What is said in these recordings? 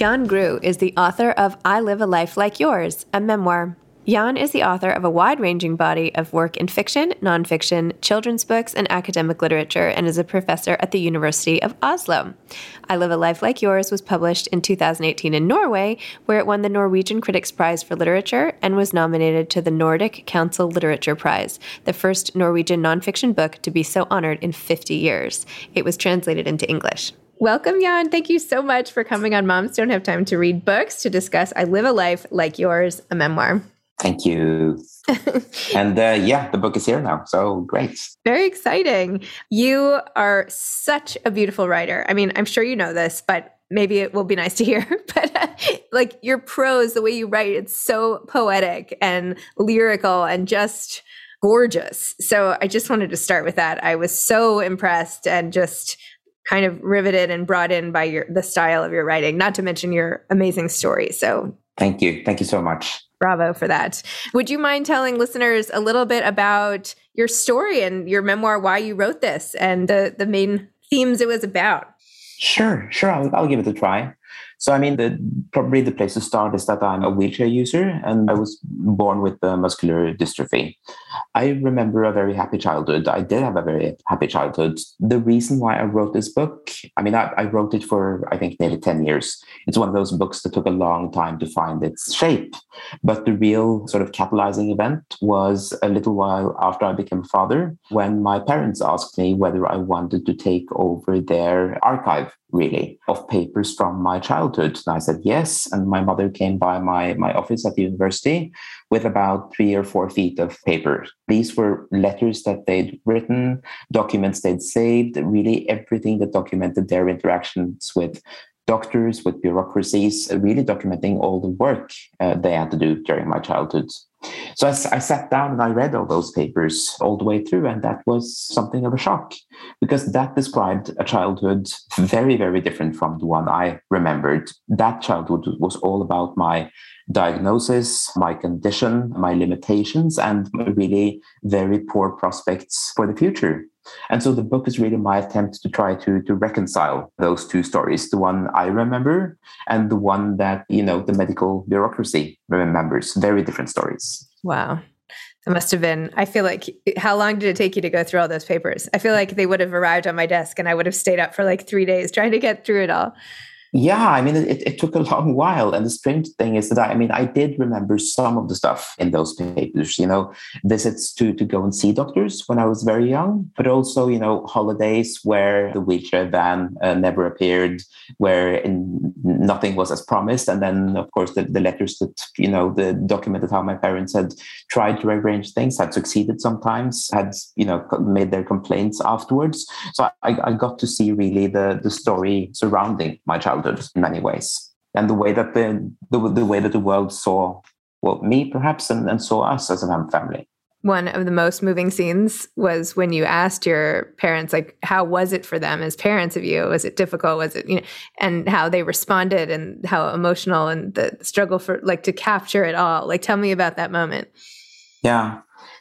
Jan Grue is the author of I Live a Life Like Yours, a memoir. Jan is the author of a wide ranging body of work in fiction, nonfiction, children's books, and academic literature, and is a professor at the University of Oslo. I Live a Life Like Yours was published in 2018 in Norway, where it won the Norwegian Critics' Prize for Literature and was nominated to the Nordic Council Literature Prize, the first Norwegian nonfiction book to be so honored in 50 years. It was translated into English. Welcome, Jan. Thank you so much for coming on Moms Don't Have Time to Read Books to discuss I Live a Life Like Yours, a memoir. Thank you. and uh, yeah, the book is here now. So great. Very exciting. You are such a beautiful writer. I mean, I'm sure you know this, but maybe it will be nice to hear. but uh, like your prose, the way you write, it's so poetic and lyrical and just gorgeous. So I just wanted to start with that. I was so impressed and just kind of riveted and brought in by your the style of your writing, not to mention your amazing story. So Thank you. Thank you so much. bravo for that. Would you mind telling listeners a little bit about your story and your memoir, why you wrote this, and the, the main themes it was about? Sure, sure. I'll, I'll give it a try. So, I mean, the, probably the place to start is that I'm a wheelchair user and I was born with muscular dystrophy. I remember a very happy childhood. I did have a very happy childhood. The reason why I wrote this book, I mean, I, I wrote it for, I think, nearly 10 years. It's one of those books that took a long time to find its shape. But the real sort of catalyzing event was a little while after I became a father when my parents asked me whether I wanted to take over their archive really of papers from my childhood. And i said yes. And my mother came by my, my office at the university with about three or four feet of paper. These were letters that they'd written documents they'd saved really everything that documented their interactions with doctors, with bureaucracies, really documenting all the work uh, they had to do during my childhood. So I, I, sat down and I read all those papers all the way through, and that was something of a shock because that described a childhood very, very different from the one I remembered. That childhood was all about my diagnosis, my condition, my limitations, and really very poor prospects for the future. And so the book is really my attempt to try to, to reconcile those two stories, the one I remember and the one that, you know, the medical bureaucracy remembers. Very different stories. Wow. It must have been, I feel like, how long did it take you to go through all those papers? I feel like they would have arrived on my desk and I would have stayed up for like three days trying to get through it all. Yeah, I mean, it, it took a long while. And the strange thing is that I, I, mean, I did remember some of the stuff in those papers, you know, visits to, to go and see doctors when I was very young, but also, you know, holidays where the wheelchair van uh, never appeared, where in, nothing was as promised. And then, of course, the, the letters that, you know, the documented how my parents had tried to arrange things, had succeeded sometimes, had, you know, made their complaints afterwards. So I, I got to see really the, the story surrounding my childhood childhood in many ways, and the way that the the, the way that the world saw well me perhaps and, and saw us as a family. One of the most moving scenes was when you asked your parents, like, how was it for them as parents of you? Was it difficult? Was it, you know, and how they responded and how emotional and the struggle for, like, to capture it all. Like, tell me about that moment. Yeah.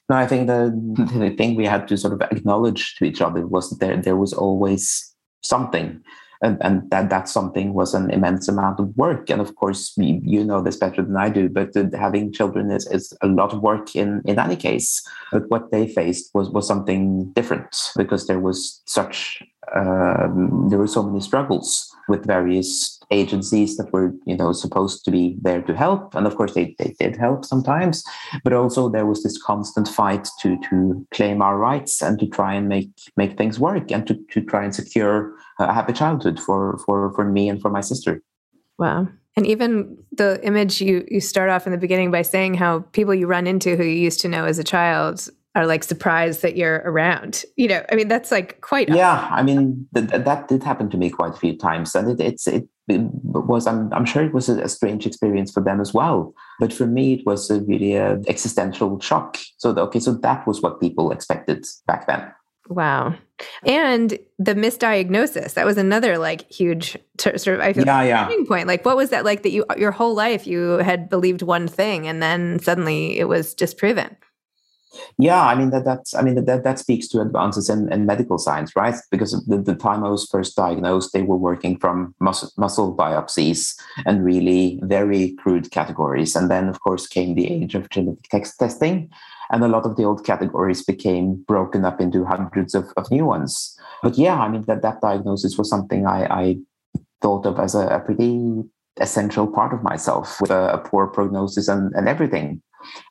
No, I think the, the thing we had to sort of acknowledge to each other was that there, there was always something and, and that that something was an immense amount of work. And of course you know this better than i do but having children is, is a lot of work in in any case. But what they faced was was something different because there was such um, there were so many struggles with various agencies that were you know supposed to be there to help. And of course they, they did help sometimes. But also there was this constant fight to to claim our rights and to try and make make things work and to, to try and secure a happy childhood for for for me and for my sister. Wow. And even the image you you start off in the beginning by saying how people you run into who you used to know as a child are like surprised that you're around. You know, I mean, that's like quite. Yeah, I mean, th- that did happen to me quite a few times, and it, it's it, it was. I'm, I'm sure it was a, a, strange experience for them as well. But for me, it was a really a uh, existential shock. So the, okay, so that was what people expected back then. Wow. And the misdiagnosis, that was another like huge sort of I feel yeah, yeah. point. Like what was that like that you your whole life you had believed one thing and then suddenly it was disproven? Yeah, I mean that that's I mean that that speaks to advances in, in medical science, right? Because the, the time I was first diagnosed, they were working from muscle, muscle biopsies and really very crude categories. And then, of course, came the age of genetic text testing, and a lot of the old categories became broken up into hundreds of, of new ones. But yeah, I mean that that diagnosis was something I, I thought of as a, a pretty essential part of myself with a, a poor prognosis and, and everything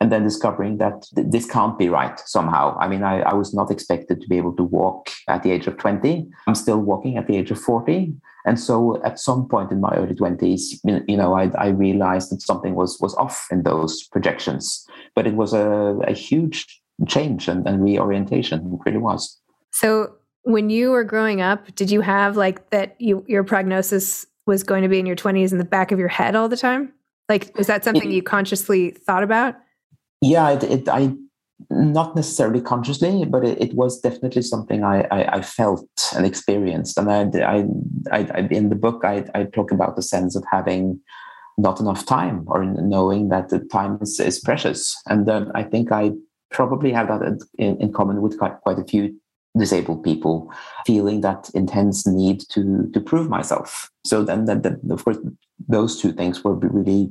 and then discovering that th- this can't be right somehow. I mean, I, I, was not expected to be able to walk at the age of 20. I'm still walking at the age of 40. And so at some point in my early 20s, you know, I, I realized that something was, was off in those projections. But it was a, a huge change and, and reorientation. It really was. So when you were growing up, did you have like that you, your prognosis was going to be in your 20s in the back of your head all the time? Like, was that something it, you consciously thought about? Yeah, it, it, I not necessarily consciously, but it, it was definitely something I, I, I, felt and experienced. And I, I, I, in the book, I, I talk about the sense of having not enough time or knowing that the time is, is precious. And um, I think I probably have that in, in common with quite, quite a few disabled people feeling that intense need to to prove myself so then that, that of course those two things were really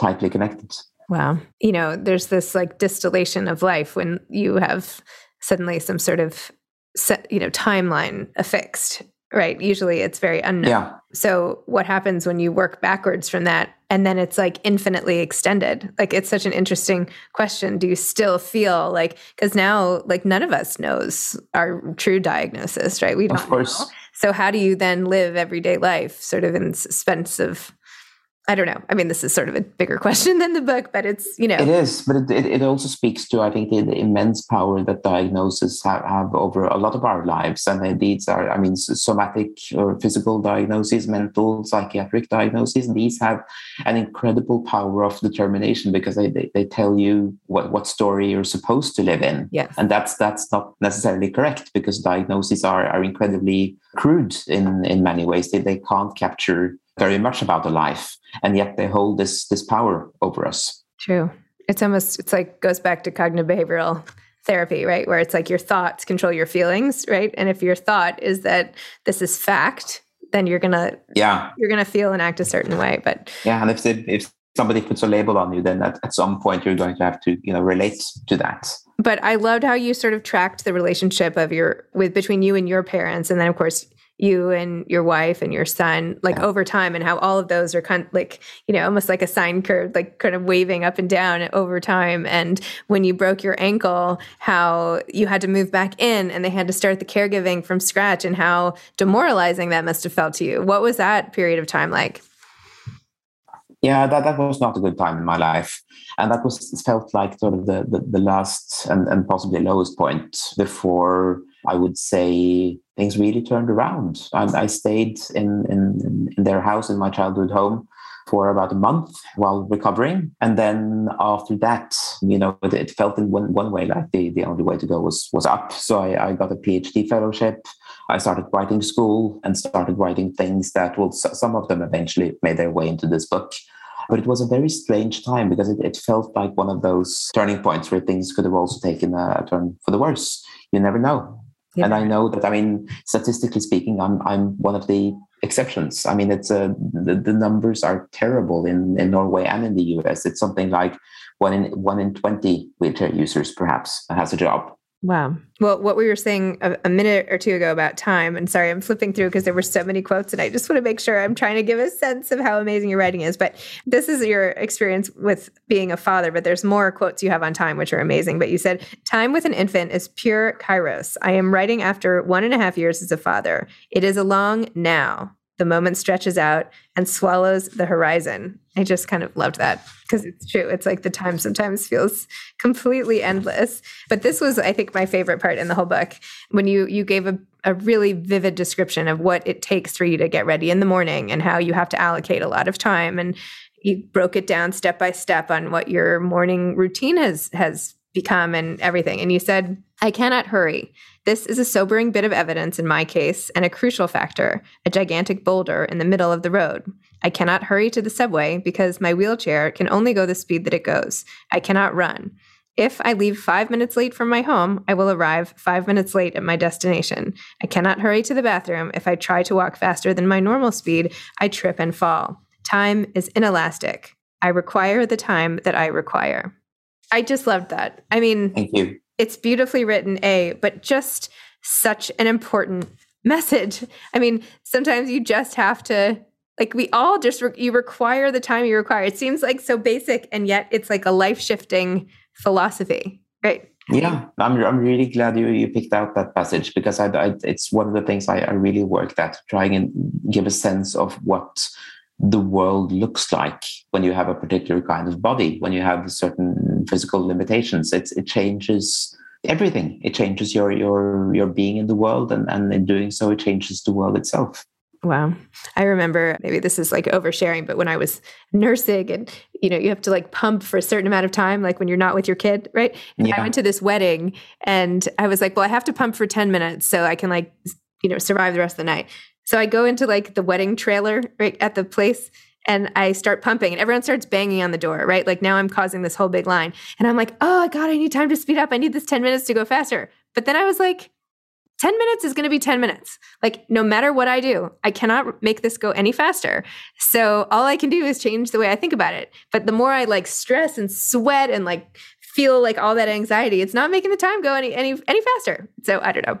tightly connected. Wow. You know there's this like distillation of life when you have suddenly some sort of set you know timeline affixed right? Usually it's very unknown. Yeah. so what happens when you work backwards from that and then it's like infinitely extended? Like it's such an interesting question. Do you still feel like because now like none of us knows our true diagnosis right? We don't of course. know. so how do you then live everyday life sort of in suspense of I don't know. I mean, this is sort of a bigger question than the book, but it's, you know. It is, but it, it, also speaks to, I think, the, the immense power that diagnoses have, have, over a lot of our lives. And these are, I mean, somatic or physical diagnoses, mental, psychiatric diagnoses. These have an incredible power of determination because they, they, they tell you what, what story you're supposed to live in. Yes. And that's that's not necessarily correct because diagnoses are, are incredibly crude in, in many ways. They, they can't capture very much about the life and yet they hold this this power over us. True. It's almost it's like goes back to cognitive behavioral therapy right? Where it's like your thoughts control your feelings right? And if your thought is that this is fact then you're gonna yeah. you're gonna feel and act a certain way but yeah and if if somebody puts a label on you then at, at some point you're going to have to you know relate to that. But i loved how you sort of tracked the relationship of your with between you and your parents and then of course you and your wife and your son like yeah. over time and how all of those are kind of like you know almost like a sine curve like kind of waving up and down over time. And when you broke your ankle how you had to move back in and they had to start the caregiving from scratch and how demoralizing that must have felt to you. What was that period of time like? Yeah that, that was not a good time in my life. And that was felt like sort of the the, the last and, and possibly lowest point before I would say things really turned around. I, I stayed in, in, in their house in my childhood home for about a month while recovering. And then after that, you know, it, it, felt in one, one way like the, the only way to go was, was up. So I, I got a PhD fellowship. I started writing school and started writing things that will, some of them eventually made their way into this book. But it was a very strange time because it, it felt like one of those turning points where things could have also taken a, a turn for the worse. You never know. Yeah. And I know that, I mean, statistically speaking, I'm, I'm one of the exceptions. I mean, it's a, the, the numbers are terrible in, in Norway and in the US. It's something like one in, one in 20 wheelchair users perhaps has a job. Wow. Well, what we were saying a, a, minute or two ago about time, and sorry, I'm flipping through because there were so many quotes, and I just want to make sure I'm trying to give a sense of how amazing your writing is. But this is your experience with being a father, but there's more quotes you have on time, which are amazing. But you said, Time with an infant is pure kairos. I am writing after one and a half years as a father. It is a long now. The moment stretches out and swallows the horizon. I just kind of loved that because it's true. It's like the time sometimes feels completely endless. But this was, I think, my favorite part in the whole book when you you gave a, a really vivid description of what it takes for you to get ready in the morning and how you have to allocate a lot of time and you broke it down step by step on what your morning routine has has become and everything. And you said, I cannot hurry. This is a sobering bit of evidence in my case and a crucial factor, a gigantic boulder in the middle of the road. I cannot hurry to the subway because my wheelchair can only go the speed that it goes. I cannot run. If I leave five minutes late from my home, I will arrive five minutes late at my destination. I cannot hurry to the bathroom. If I try to walk faster than my normal speed, I trip and fall. Time is inelastic. I require the time that I require. I just loved that. I mean, thank you. It's beautifully written, A, but just such an important message. I mean, sometimes you just have to like we all just re- you require the time you require. It seems like so basic and yet it's like a life-shifting philosophy, right? Yeah, I'm I'm really glad you you picked out that passage because I, I it's one of the things I, I really worked at trying and give a sense of what the world looks like when you have a particular kind of body, when you have a certain physical limitations. It's, it changes everything. It changes your your your being in the world, and, and in doing so, it changes the world itself. Wow. I remember maybe this is like oversharing, but when I was nursing and you know, you have to like pump for a certain amount of time, like when you're not with your kid, right? Yeah. I went to this wedding and I was like, well, I have to pump for 10 minutes so I can like, you know, survive the rest of the night. So I go into like the wedding trailer right at the place and I start pumping and everyone starts banging on the door, right? Like now I'm causing this whole big line. And I'm like, oh God, I need time to speed up. I need this 10 minutes to go faster. But then I was like, 10 minutes is going to be 10 minutes. Like, no matter what I do, I cannot make this go any faster. So, all I can do is change the way I think about it. But the more I like stress and sweat and like feel like all that anxiety, it's not making the time go any any any faster. So, I don't know.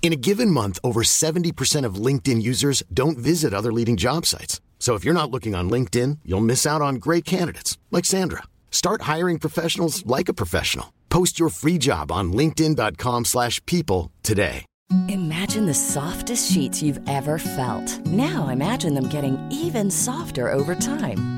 In a given month, over 70% of LinkedIn users don't visit other leading job sites. So if you're not looking on LinkedIn, you'll miss out on great candidates like Sandra. Start hiring professionals like a professional. Post your free job on linkedin.com/people today. Imagine the softest sheets you've ever felt. Now imagine them getting even softer over time.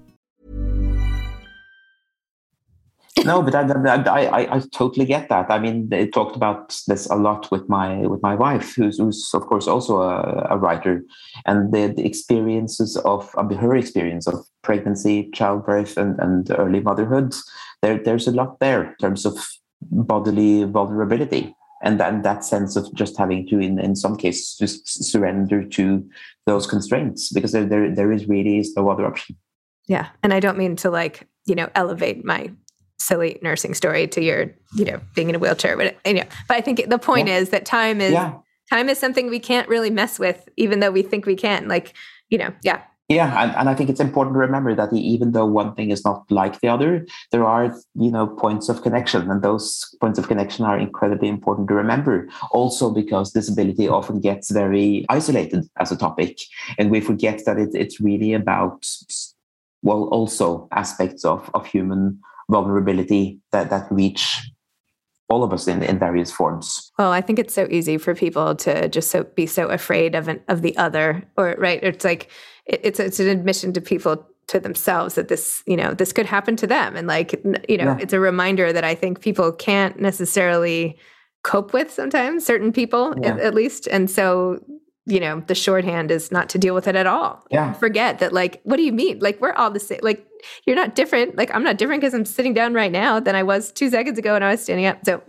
No, but I, I, I, I, totally get that. I mean, they talked about this a lot with my with my wife, who's, who's of course also a, a writer, and the, the experiences of her experience of pregnancy, childbirth, and, and early motherhood. There, there's a lot there in terms of bodily vulnerability, and then that sense of just having to, in, in some cases, just surrender to those constraints because there, there there is really is no other option. Yeah, and I don't mean to like you know elevate my silly nursing story to your, you know, being in a wheelchair. But you know, but I think the point yeah. is that time is yeah. time is something we can't really mess with, even though we think we can. Like, you know, yeah. Yeah, and, and I think it's important to remember that even though one thing is not like the other, there are you know points of connection, and those points of connection are incredibly important to remember. Also, because disability often gets very isolated as a topic, and we forget that it, it's really about well, also aspects of of human vulnerability that that reach all of us in, in various forms. Well, I think it's so easy for people to just so be so afraid of an, of the other, or right? It's like it, it's it's an admission to people to themselves that this you know this could happen to them, and like you know yeah. it's a reminder that I think people can't necessarily cope with sometimes certain people yeah. at, at least, and so you know the shorthand is not to deal with it at all. Yeah. Forget that like what do you mean? Like we're all the same like you're not different. Like i'm not different because i'm sitting down right now than i was two seconds ago when i was standing up. So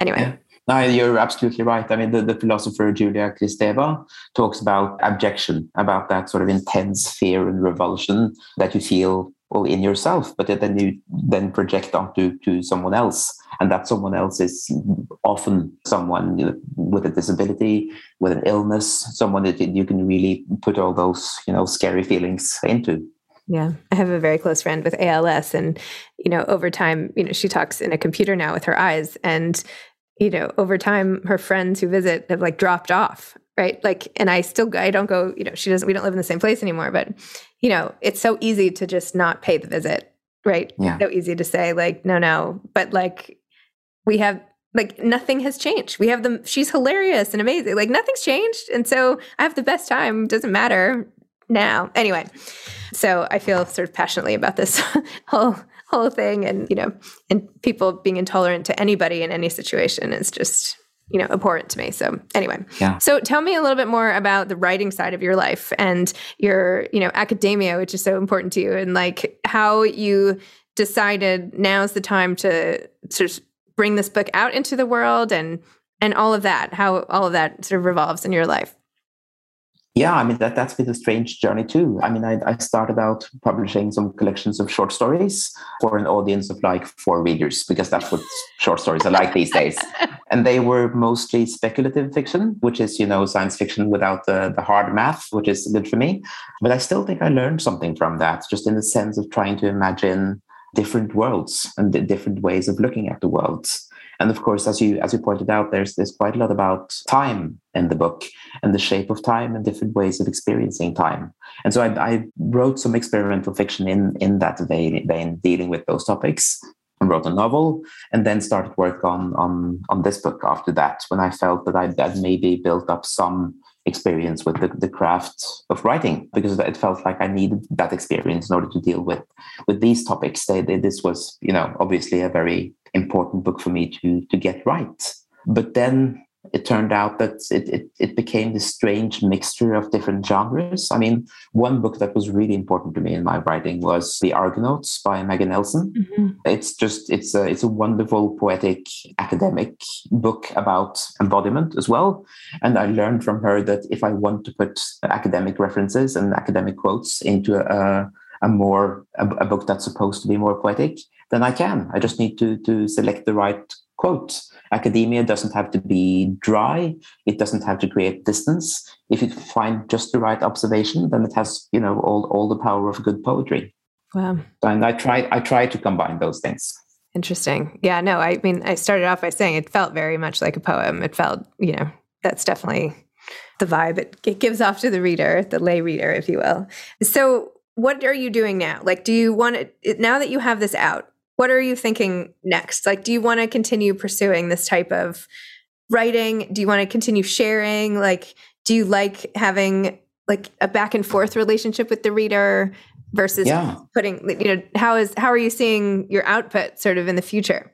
anyway. Yeah. No, you're absolutely right. I mean, the, the philosopher Julia Kristeva talks about abjection, about that sort of intense fear and revulsion that you feel well in yourself, but then you then project onto to someone else. And that someone else is often someone you know, with a disability, with an illness, someone that you can really put all those you know scary feelings into. Yeah, I have a very close friend with ALS, and you know, over time, you know, she talks in a computer now with her eyes, and you know, over time, her friends who visit have like dropped off, right? Like, and I still, I don't go, you know, she doesn't, we don't live in the same place anymore, but you know, it's so easy to just not pay the visit, right? Yeah. So easy to say like, no, no, but like we have like nothing has changed. We have them. She's hilarious and amazing. Like nothing's changed, and so I have the best time. Doesn't matter now. Anyway, so I feel sort of passionately about this whole whole thing, and you know, and people being intolerant to anybody in any situation is just you know abhorrent to me. So anyway, yeah. So tell me a little bit more about the writing side of your life and your you know academia, which is so important to you, and like how you decided now's the time to sort of bring this book out into the world and and all of that how all of that sort of revolves in your life yeah i mean that that's been a strange journey too. I mean i, I started out publishing some collections of short stories for an audience of like four readers because that's what short stories are like these days. And they were mostly speculative fiction which is you know science fiction without the, the hard math which is good for me. But i still think i learned something from that just in the sense of trying to imagine different worlds and different ways of looking at the world. And of course, as you as you pointed out, there's there's quite a lot about time in the book and the shape of time and different ways of experiencing time. And so I, I wrote some experimental fiction in in that vein, vein, dealing with those topics. And wrote a novel, and then started work on on on this book after that. When I felt that I'd, I'd maybe built up some experience with the, the craft of writing because it felt like I needed that experience in order to deal with with these topics. They, they, this was, you know, obviously a very important book for me to to get right. But then it turned out that it, it, it, became this strange mixture of different genres. I mean, one book that was really important to me in my writing was The Argonauts by Maggie Nelson. Mm-hmm. It's just it's a it's a wonderful poetic academic book about embodiment as well. And I learned from her that if I want to put academic references and academic quotes into a a more a, a book that's supposed to be more poetic, then I can. I just need to to select the right quote. Academia doesn't have to be dry. It doesn't have to create distance. If you find just the right observation then it has you know all, all the power of good poetry. Wow. And i try i try to combine those things. Interesting. Yeah no i mean i started off by saying it felt very much like a poem. It felt you know that's definitely the vibe it, it gives off to the reader the lay reader if you will. So what are you doing now like do you want it now that you have this out what are you thinking next? Like, do you want to continue pursuing this type of writing? Do you want to continue sharing? Like, do you like having like a back and forth relationship with the reader versus yeah. putting, you know, how is, how are you seeing your output sort of in the future?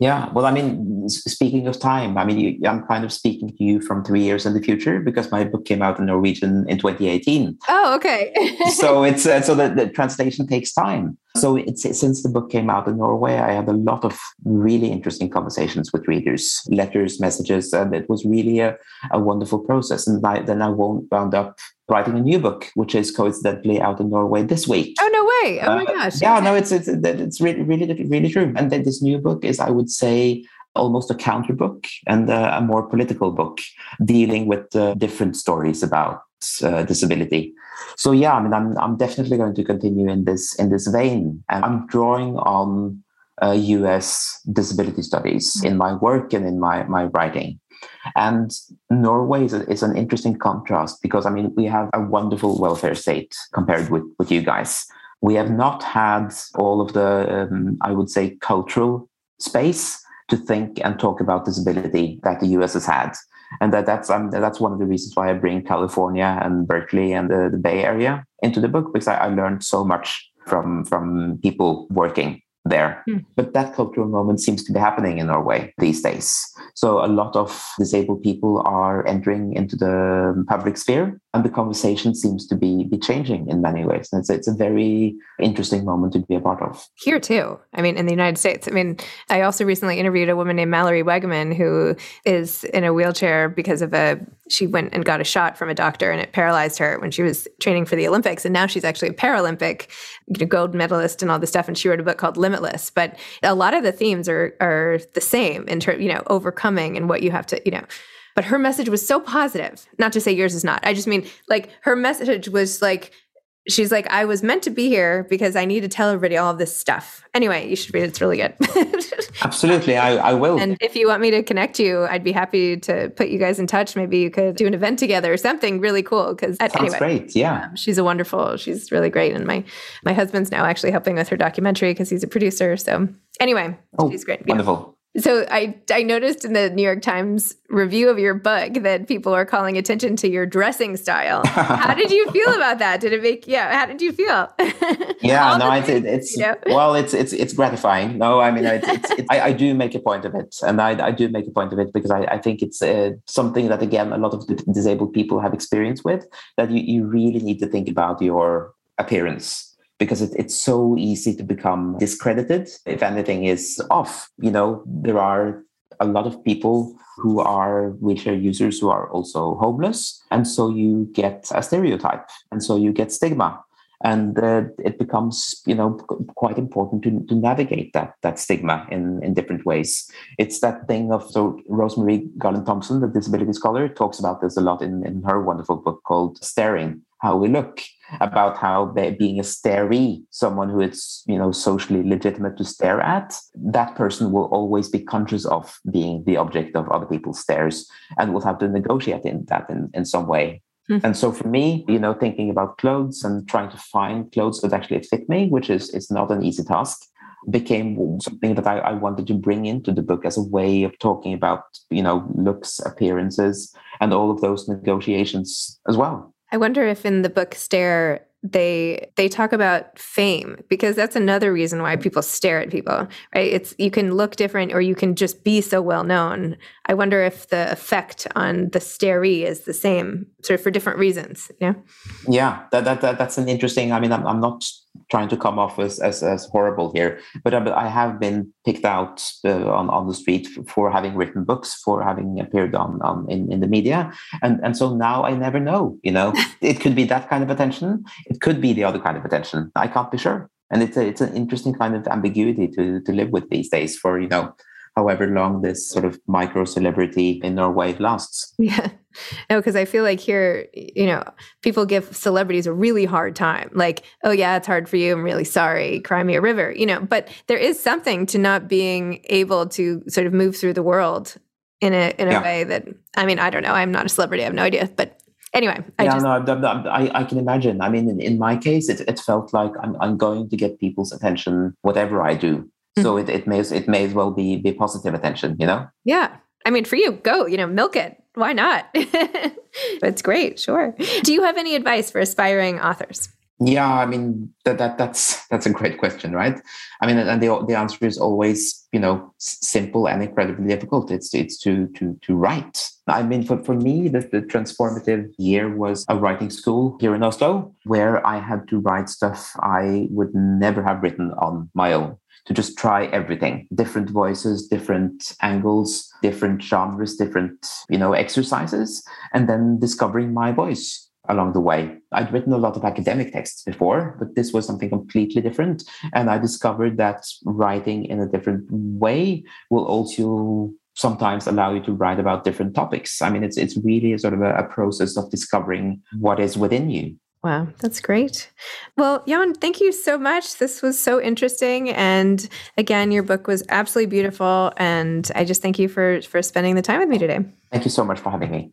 Yeah, well, I mean, speaking of time, I mean, you, I'm kind of speaking to you from three years in the future because my book came out in Norwegian in 2018. Oh, okay. so it's uh, so that the translation takes time. So it's since the book came out in Norway, I had a lot of really interesting conversations with readers, letters, messages, and it was really a, a wonderful process. And I, then I won't wound up writing a new book, which is coincidentally out in Norway this week. Oh Oh my uh, gosh! yeah, no, it's it's it's really really really true. And then this new book is, I would say, almost a counter book and a, a more political book, dealing with uh, different stories about uh, disability. So yeah, I mean, I'm I'm definitely going to continue in this in this vein, and I'm drawing on uh, U.S. disability studies mm-hmm. in my work and in my my writing. And Norway is, a, is an interesting contrast because, I mean, we have a wonderful welfare state compared with, with you guys. We have not had all of the, um, I would say, cultural space to think and talk about disability that the US has had. And that, that's um, that's one of the reasons why I bring California and Berkeley and the, the Bay Area into the book because I, I learned so much from from people working there. Mm. But that cultural moment seems to be happening in Norway these days. So a lot of disabled people are entering into the public sphere, and the conversation seems to be, be changing in many ways. And it's, it's a very interesting moment to be a part of. Here, too. I mean, in the United States. I mean, I also recently interviewed a woman named Mallory Weggemann who is in a wheelchair because of a she went and got a shot from a doctor and it paralyzed her when she was training for the Olympics. And now she's actually a Paralympic you know, gold medalist and all this stuff. And she wrote a book called Limitless. But a lot of the themes are are the same in terms, you know, overcoming and what you have to, you know. But her message was so positive. Not to say yours is not. I just mean like her message was like she's like, I was meant to be here because I need to tell everybody all of this stuff. Anyway, you should read it. It's really good. Absolutely. I, I will. And if you want me to connect you, I'd be happy to put you guys in touch. Maybe you could do an event together or something really cool. Because Sounds anyway, great. Yeah. Um, she's a wonderful, she's really great. And my, my husband's now actually helping with her documentary because he's a producer. So anyway, oh, she's great. Wonderful. So I I noticed in the New York Times review of your book that people are calling attention to your dressing style. how did you feel about that? Did it make yeah? How did you feel? yeah, no, it's it's you know? well, it's it's it's gratifying. No, I mean, it's, it's, it's I, I, do make a point of it, and I, I do make a point of it because I, I think it's uh, something that again a lot of disabled people have experience with that you you really need to think about your appearance because it, it's so easy to become discredited if anything is off. You know, there are a lot of people who are wheelchair users who are also homeless. And so you get a stereotype and so you get stigma. And uh, it becomes, you know, quite important to, to navigate that that stigma in, in different ways. It's that thing of so Rosemarie Garland-Thomson, the disability scholar, talks about this a lot in, in her wonderful book called Staring, How We Look about how being a staree, someone who it's you know socially legitimate to stare at, that person will always be conscious of being the object of other people's stares and will have to negotiate in that in, in some way. Mm-hmm. And so for me, you know, thinking about clothes and trying to find clothes that actually fit me, which is is not an easy task. became something that I, I wanted to bring into the book as a way of talking about, you know, looks, appearances, and all of those negotiations as well. I wonder if in the book Stare they they talk about fame because that's another reason why people stare at people right it's you can look different or you can just be so well known i wonder if the effect on the staree is the same sort of for different reasons yeah yeah that, that, that that's an interesting i mean i'm, I'm not trying to come off as, as, as horrible here, but I have been picked out uh, on, on the street for having written books, for having appeared on, on in, in the media. And, and so now I never know, you know, it could be that kind of attention. It could be the other kind of attention. I can't be sure. And it's a, it's an interesting kind of ambiguity to, to live with these days for, you know, however long this sort of micro celebrity in Norway lasts. Yeah. No, because I feel like here, you know, people give celebrities a really hard time. Like, oh, yeah, it's hard for you. I'm really sorry. Cry me a river, you know, but there is something to not being able to sort of move through the world in a in a yeah. way that I mean, I don't know. I'm not a celebrity. I have no idea. But anyway, I yeah, just, no, I, I can imagine. I mean, in, in my case, it, it felt like I'm, I'm going to get people's attention, whatever I do. So mm-hmm. it, it may it may as well be be positive attention, you know? Yeah. I mean, for you, go, you know, milk it. Why not? it's great, sure. Do you have any advice for aspiring authors? Yeah, I mean that, that that's that's a great question, right? I mean, and the the answer is always you know simple and incredibly difficult. It's it's to to to write. I mean, for for me, the, the transformative year was a writing school here in Oslo, where I had to write stuff I would never have written on my own to just try everything different voices different angles different genres different you know exercises and then discovering my voice along the way i'd written a lot of academic texts before but this was something completely different and i discovered that writing in a different way will also sometimes allow you to write about different topics i mean it's it's really a sort of a, a process of discovering what is within you Wow, that's great. Well, Jan, thank you so much. This was so interesting, and again, your book was absolutely beautiful. And I just thank you for for spending the time with me today. Thank you so much for having me.